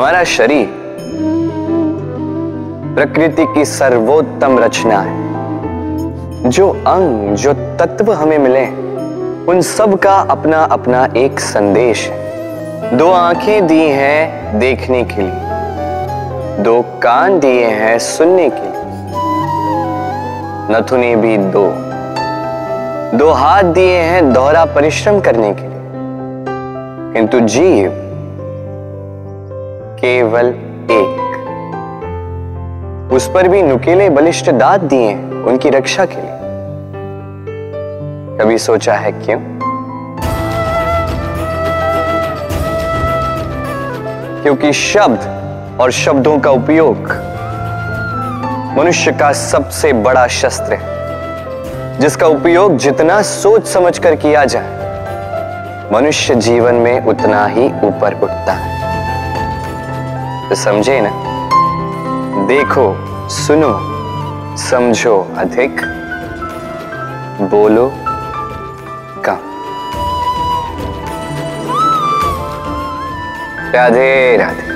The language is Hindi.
हमारा शरीर प्रकृति की सर्वोत्तम रचना है। जो अंग, जो तत्व हमें मिले, उन सब का अपना अपना एक संदेश है। दो आँखें दी हैं देखने के लिए, दो कान दिए हैं सुनने के लिए नथुने भी दो। दो हाथ दिए हैं दोहरा परिश्रम करने के लिए। किंतु जीव केवल एक। उस पर भी नुकेले बलिष्ठ दांत दिए उनकी रक्षा के लिए। कभी सोचा है क्यों? क्योंकि शब्द और शब्दों का उपयोग मनुष्य का सबसे बड़ा शस्त्र है, जिसका उपयोग जितना सोच समझ कर किया जाए, मनुष्य जीवन में उतना ही ऊपर उठता है। तो समझे ना? देखो सुनो समझो अधिक बोलो कम। राधे राधे।